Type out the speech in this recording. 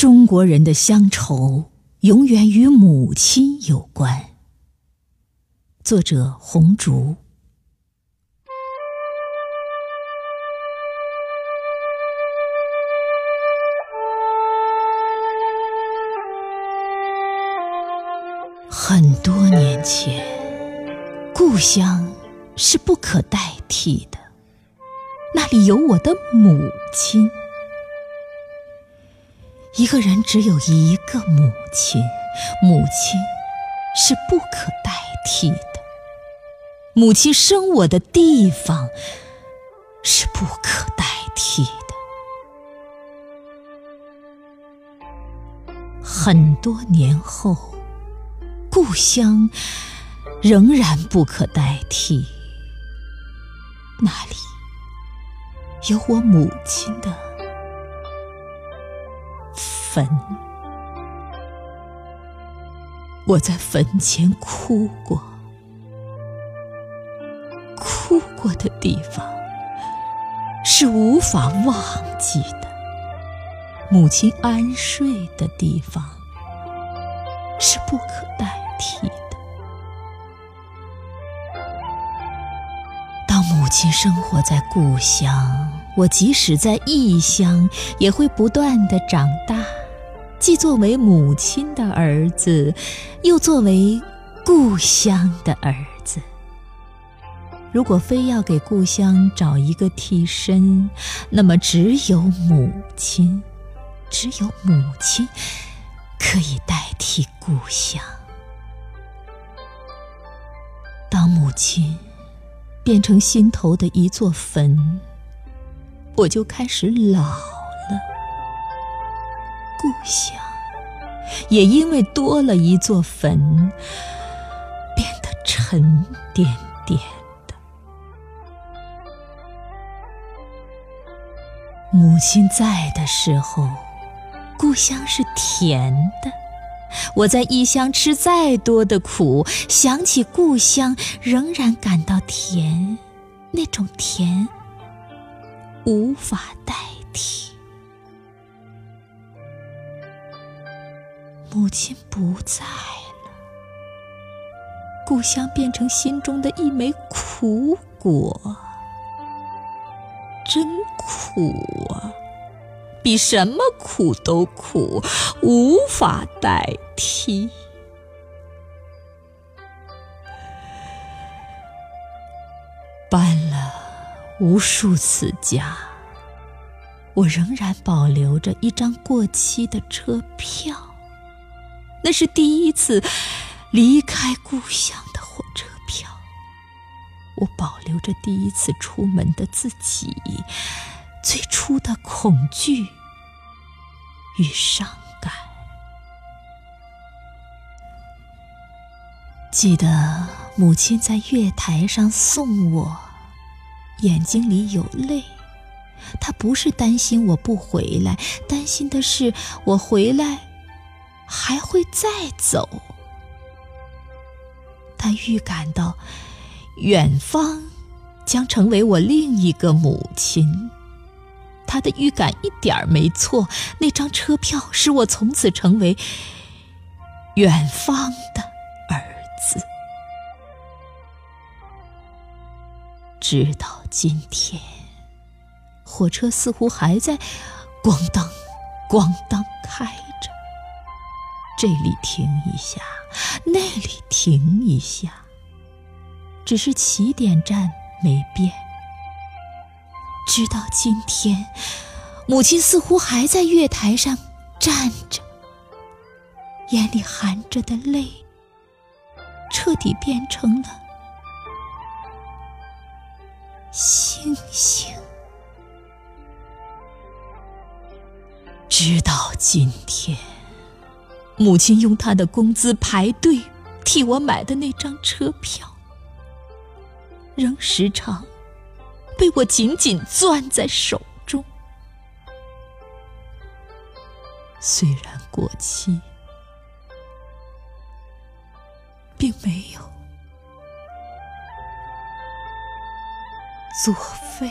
中国人的乡愁永远与母亲有关。作者：红烛。很多年前，故乡是不可代替的，那里有我的母亲。一个人只有一个母亲，母亲是不可代替的。母亲生我的地方是不可代替的。很多年后，故乡仍然不可代替，那里有我母亲的。坟，我在坟前哭过，哭过的地方是无法忘记的；母亲安睡的地方是不可代替的。当母亲生活在故乡，我即使在异乡，也会不断的长大。既作为母亲的儿子，又作为故乡的儿子。如果非要给故乡找一个替身，那么只有母亲，只有母亲可以代替故乡。当母亲变成心头的一座坟，我就开始老。故乡也因为多了一座坟，变得沉甸甸的。母亲在的时候，故乡是甜的；我在异乡吃再多的苦，想起故乡，仍然感到甜。那种甜，无法代替。母亲不在了，故乡变成心中的一枚苦果，真苦啊！比什么苦都苦，无法代替。搬了无数次家，我仍然保留着一张过期的车票。那是第一次离开故乡的火车票，我保留着第一次出门的自己，最初的恐惧与伤感。记得母亲在月台上送我，眼睛里有泪。她不是担心我不回来，担心的是我回来。还会再走。他预感到，远方将成为我另一个母亲。他的预感一点没错，那张车票使我从此成为远方的儿子。直到今天，火车似乎还在咣当、咣当开。这里停一下，那里停一下，只是起点站没变。直到今天，母亲似乎还在月台上站着，眼里含着的泪，彻底变成了星星。直到今天。母亲用她的工资排队替我买的那张车票，仍时常被我紧紧攥在手中。虽然过期，并没有作废。